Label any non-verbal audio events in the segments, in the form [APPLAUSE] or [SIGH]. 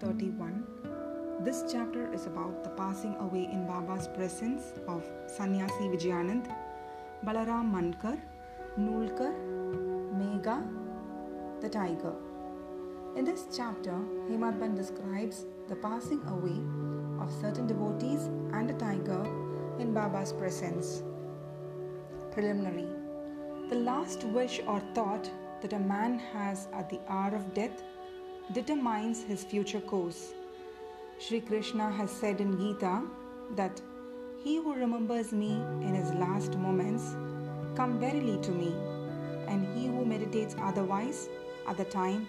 31. This chapter is about the passing away in Baba's presence of Sannyasi Vijayanand, Balaram Mankar, Nulkar, Megha, the tiger. In this chapter, Hemadpant describes the passing away of certain devotees and a tiger in Baba's presence. Preliminary The last wish or thought that a man has at the hour of death determines his future course. Sri Krishna has said in Gita that he who remembers me in his last moments come verily to me, and he who meditates otherwise at the time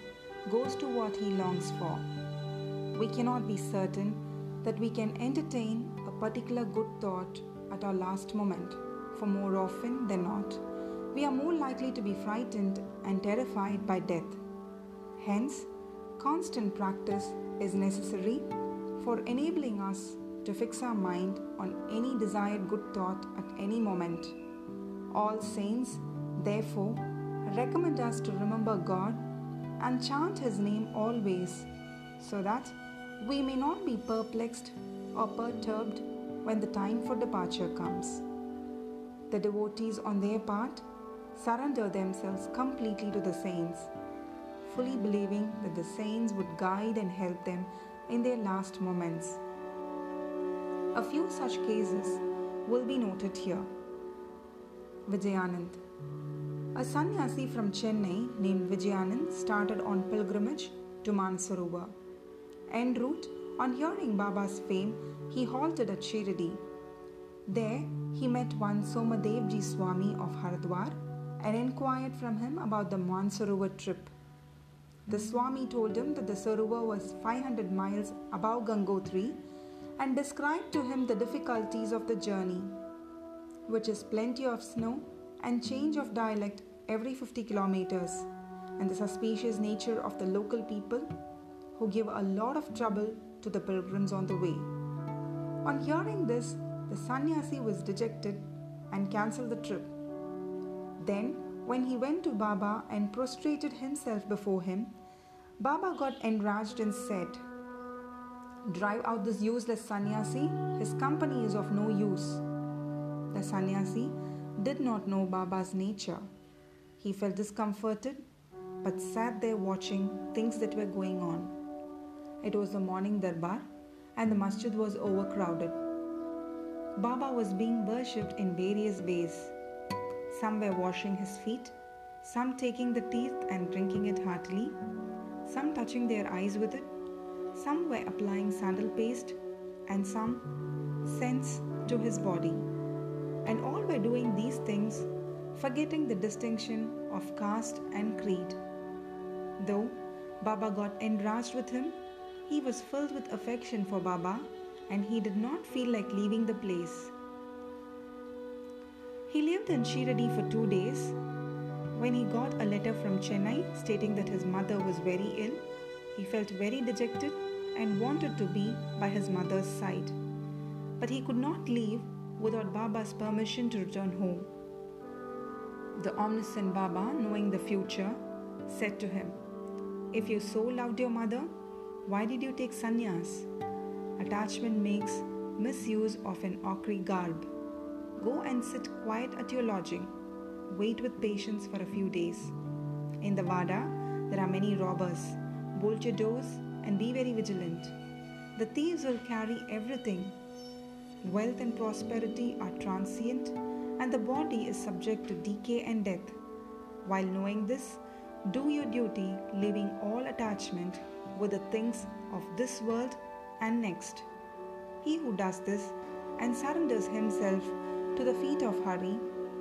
goes to what he longs for. We cannot be certain that we can entertain a particular good thought at our last moment, for more often than not, we are more likely to be frightened and terrified by death. Hence, constant practice is necessary for enabling us to fix our mind on any desired good thought at any moment. All saints, therefore, recommend us to remember God and chant His name always so that we may not be perplexed or perturbed when the time for departure comes. The devotees, on their part, surrender themselves completely to the saints, fully believing that the saints would guide and help them in their last moments. A few such cases will be noted here. Vijayanand. A sannyasi from Chennai named Vijayanand started on pilgrimage to Mansarovar. En route, on hearing Baba's fame, he halted at Shirdi. There, he met one Somadevji Swami of Haridwar and inquired from him about the Mansarovar trip. The Swami told him that the Sarovar was 500 miles above Gangotri and described to him the difficulties of the journey, which is plenty of snow and change of dialect every 50 kilometers, and the suspicious nature of the local people who give a lot of trouble to the pilgrims on the way. On hearing this, the sannyasi was dejected and cancelled the trip. Then, when he went to Baba and prostrated himself before him, Baba got enraged and said, Drive out this useless sannyasi, his company is of no use. The sannyasi did not know Baba's nature. He felt discomforted but sat there watching things that were going on. It was the morning darbar and the masjid was overcrowded. Baba was being worshipped in various ways. Some were washing his feet, some taking the tirth and drinking it heartily, some touching their eyes with it, some were applying sandal paste, and some scents to his body. And all were doing these things, forgetting the distinction of caste and creed. Though Baba got enraged with him, he was filled with affection for Baba and he did not feel like leaving the place. He lived in Shiradi for two days. When he got a letter from Chennai stating that his mother was very ill, he felt very dejected and wanted to be by his mother's side. But he could not leave without Baba's permission to return home. The omniscient Baba, knowing the future, said to him, If you so loved your mother, why did you take sannyas? Attachment makes misuse of an ochre garb. Go and sit quiet at your lodging. Wait with patience for a few days. In the Vada, there are many robbers. Bolt your doors and be very vigilant. The thieves will carry everything. Wealth and prosperity are transient, and the body is subject to decay and death. While knowing this, do your duty, leaving all attachment with the things of this world and next. He who does this and surrenders himself to the feet of Hari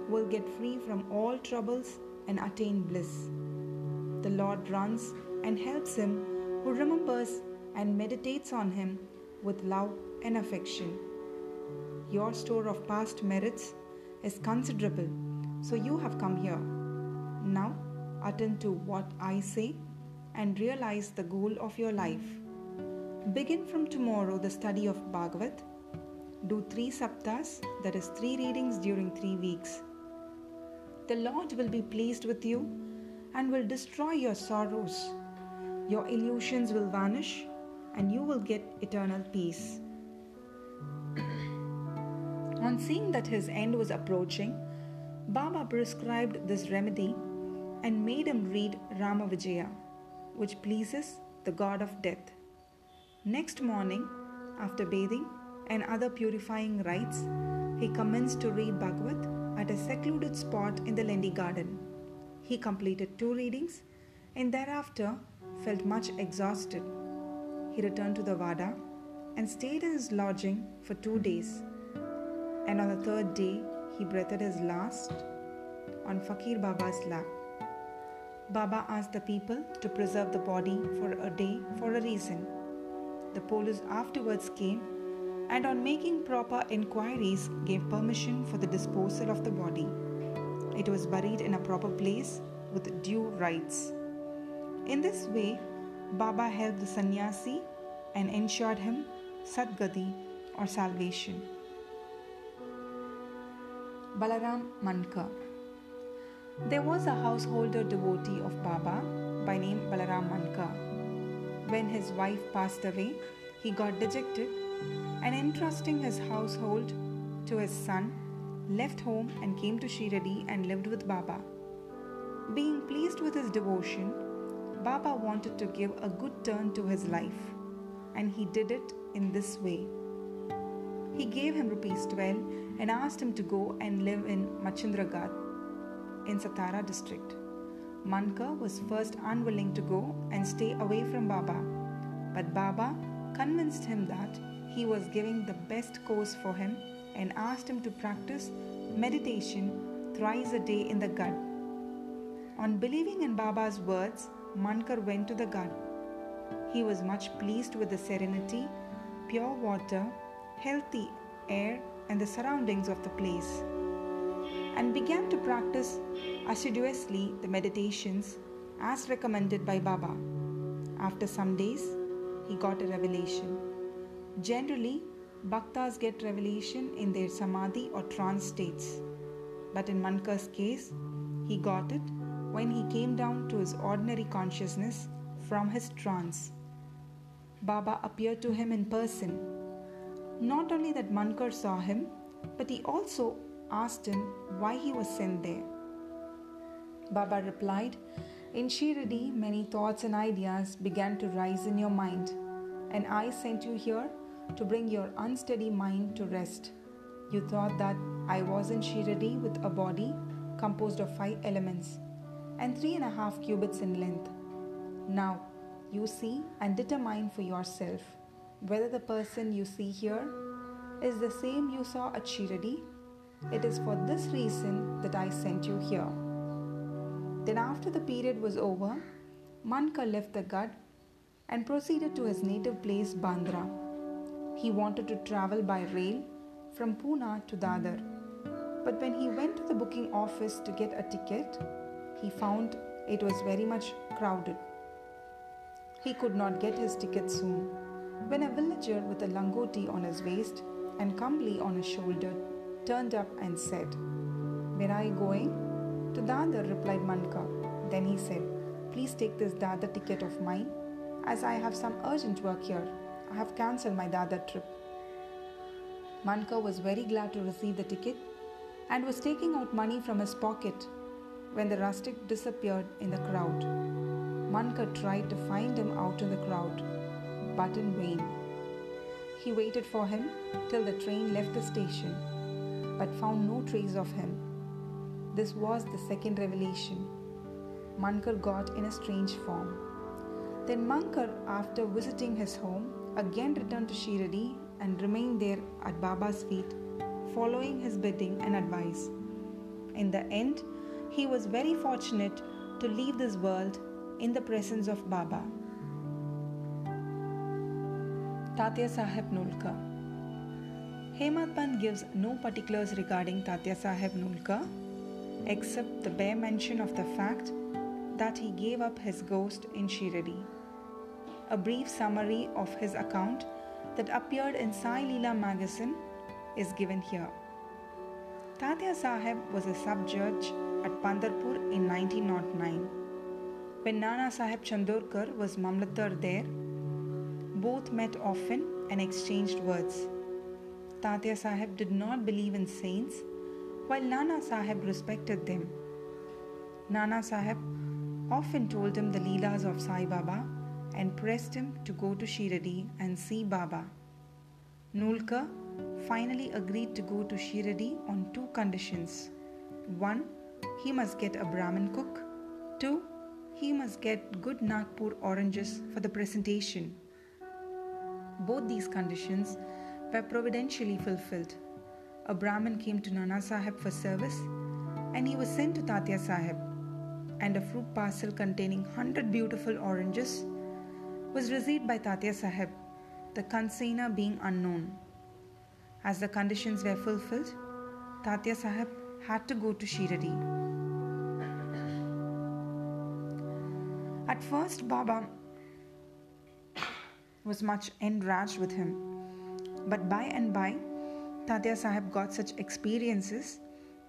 will get free from all troubles and attain bliss. The Lord runs and helps him who remembers and meditates on him with love and affection. Your store of past merits is considerable, so you have come here. Now, attend to what I say and realize the goal of your life. Begin from tomorrow the study of Bhagavat. Do three saptas, that is, three readings during three weeks. The Lord will be pleased with you and will destroy your sorrows. Your illusions will vanish and you will get eternal peace. [CLEARS THROAT] On seeing that his end was approaching, Baba prescribed this remedy and made him read Ramavijaya, which pleases the god of death. Next morning, after bathing and other purifying rites, he commenced to read Bhagavat at a secluded spot in the Lendi garden. He completed two readings and thereafter felt much exhausted. He returned to the Vada and stayed in his lodging for two days. And on the third day, he breathed his last on Fakir Baba's lap. Baba asked the people to preserve the body for a day for a reason. The police afterwards came and, on making proper inquiries, gave permission for the disposal of the body. It was buried in a proper place with due rites. In this way, Baba helped the sannyasi and ensured him Sadgati or salvation. Balaram Mankar There was a householder devotee of Baba by name Balaram Mankar. When his wife passed away, he got dejected and entrusting his household to his son, left home and came to Shiradi and lived with Baba. Being pleased with his devotion, Baba wanted to give a good turn to his life, and he did it in this way. He gave him rupees 12 and asked him to go and live in Machindragarh in Satara district. Mankar was first unwilling to go and stay away from Baba, but Baba convinced him that he was giving the best course for him and asked him to practice meditation thrice a day in the garden. On believing in Baba's words, Mankar went to the garden. He was much pleased with the serenity, pure water, healthy air, and the surroundings of the place, and began to practice assiduously the meditations as recommended by Baba. After some days, he got a revelation. Generally, bhaktas get revelation in their samadhi or trance states, but in Mankar's case, he got it when he came down to his ordinary consciousness from his trance. Baba appeared to him in person. Not only that Mankar saw him, but he also asked him why he was sent there. Baba replied, In Shiradi, many thoughts and ideas began to rise in your mind, and I sent you here to bring your unsteady mind to rest. You thought that I was in Shiradi with a body composed of five elements and three and a half cubits in length. Now, you see and determine for yourself whether the person you see here is the same you saw at Shiradi. It is for this reason that I sent you here. Then, after the period was over, Mankar left the Gad and proceeded to his native place, Bandra. He wanted to travel by rail from Pune to Dadar. But when he went to the booking office to get a ticket, he found it was very much crowded. He could not get his ticket soon. When a villager with a langoti on his waist and kambli on his shoulder turned up and said, Where are you going? To Dadar, replied Mankar. Then he said, Please take this Dadar ticket of mine, as I have some urgent work here. I have cancelled my Dadar trip. Mankar was very glad to receive the ticket and was taking out money from his pocket when the rustic disappeared in the crowd. Mankar tried to find him out in the crowd, but in vain. He waited for him till the train left the station, but found no trace of him. This was the second revelation. Mankar got in a strange form. Then Mankar, after visiting his home, again returned to Shiradi and remained there at Baba's feet, following his bidding and advice. In the end, he was very fortunate to leave this world in the presence of Baba. Tatya Sahib Nulkar Hemad Pant gives no particulars regarding Tatya Sahib Nulkar except the bare mention of the fact that he gave up his ghost in Shiradi. A brief summary of his account that appeared in Sai Leela magazine is given here. Tatya Sahib was a sub judge at Pandharpur in 1909. When Nana Sahib Chandorkar was Mamlatdar there, both met often and exchanged words. Tatya Sahib did not believe in saints, while Nana Sahib respected them. Nana Sahib often told him the Leelas of Sai Baba and pressed him to go to Shiradi and see Baba. Nulkar finally agreed to go to Shiradi on two conditions. One, he must get a Brahmin cook. Two, he must get good Nagpur oranges for the presentation. Both these conditions were providentially fulfilled. A Brahmin came to Nana Sahib for service and he was sent to Tatya Sahib and a fruit parcel containing 100 beautiful oranges was received by Tatya Sahib, the consignor being unknown. As the conditions were fulfilled, Tatya Sahib had to go to Shiradi. At first, Baba was much enraged with him, but by and by, Tatya Sahib got such experiences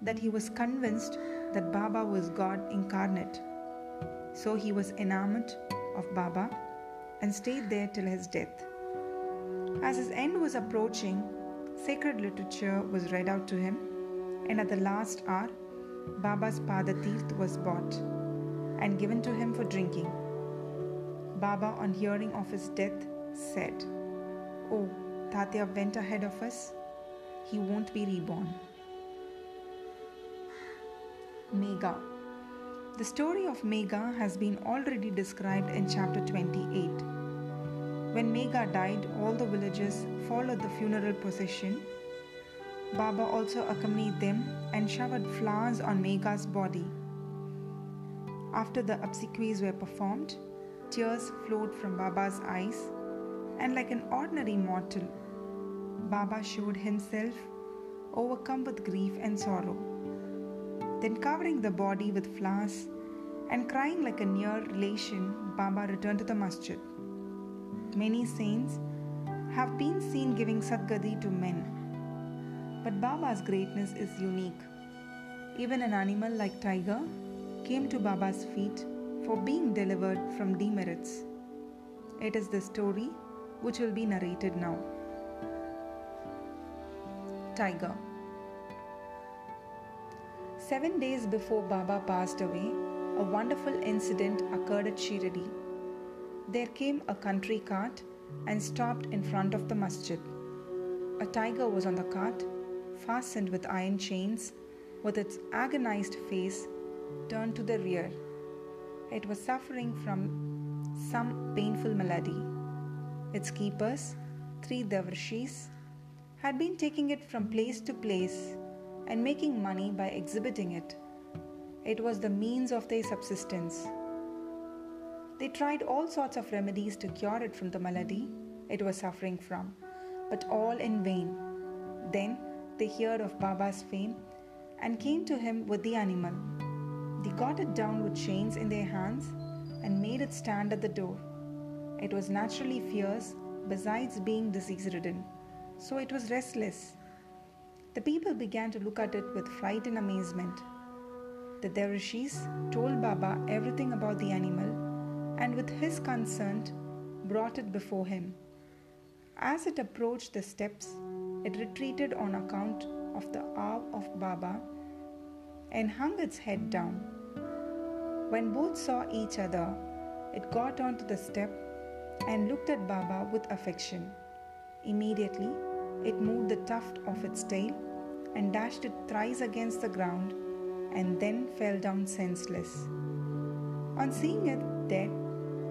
that he was convinced that Baba was God incarnate. So he was enamored of Baba and stayed there till his death. As his end was approaching, sacred literature was read out to him, and at the last hour, Baba's Padatirth was bought and given to him for drinking. Baba, on hearing of his death, said, Oh, Tatya went ahead of us. He won't be reborn. Megha. The story of Megha has been already described in chapter 28. When Megha died, all the villagers followed the funeral procession. Baba also accompanied them and showered flowers on Megha's body. After the obsequies were performed, tears flowed from Baba's eyes, and like an ordinary mortal, Baba showed himself overcome with grief and sorrow then covering the body with flowers and crying like a near relation, Baba returned to the masjid. Many saints have been seen giving Sadgati to men, but Baba's greatness is unique. Even an animal like tiger came to Baba's feet for being delivered from demerits. It is the story which will be narrated now. Tiger Seven days before Baba passed away, a wonderful incident occurred at Shiradi. There came a country cart and stopped in front of the masjid. A tiger was on the cart, fastened with iron chains, with its agonized face turned to the rear. It was suffering from some painful malady. Its keepers, three Dervishes, had been taking it from place to place and making money by exhibiting it. It was the means of their subsistence. They tried all sorts of remedies to cure it from the malady it was suffering from, but all in vain. Then they heard of Baba's fame and came to him with the animal. They got it down with chains in their hands and made it stand at the door. It was naturally fierce, besides being disease ridden, so it was restless the people began to look at it with fright and amazement. The Dervishes told Baba everything about the animal and, with his consent, brought it before him. As it approached the steps, it retreated on account of the awe of Baba and hung its head down. When both saw each other, it got onto the step and looked at Baba with affection. Immediately, it moved the tuft of its tail and dashed it thrice against the ground and then fell down senseless. On seeing it dead,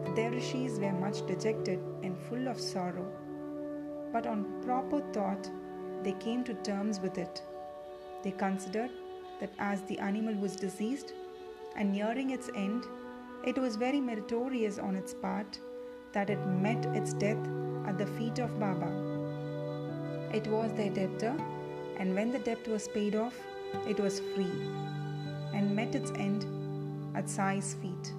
the Dervishis were much dejected and full of sorrow. But on proper thought, they came to terms with it. They considered that as the animal was diseased and nearing its end, it was very meritorious on its part that it met its death at the feet of Baba. It was their debtor and when the debt was paid off, it was free and met its end at Sai's feet.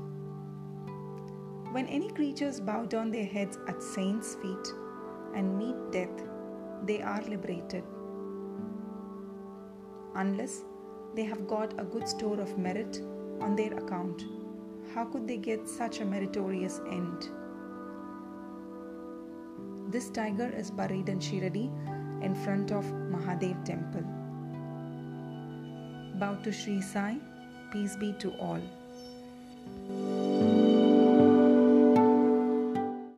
When any creatures bow down their heads at saints' feet and meet death, they are liberated. Unless they have got a good store of merit on their account, how could they get such a meritorious end? this tiger is buried in Shiradi in front of Mahadev temple. Bow to Sri Sai, peace be to all.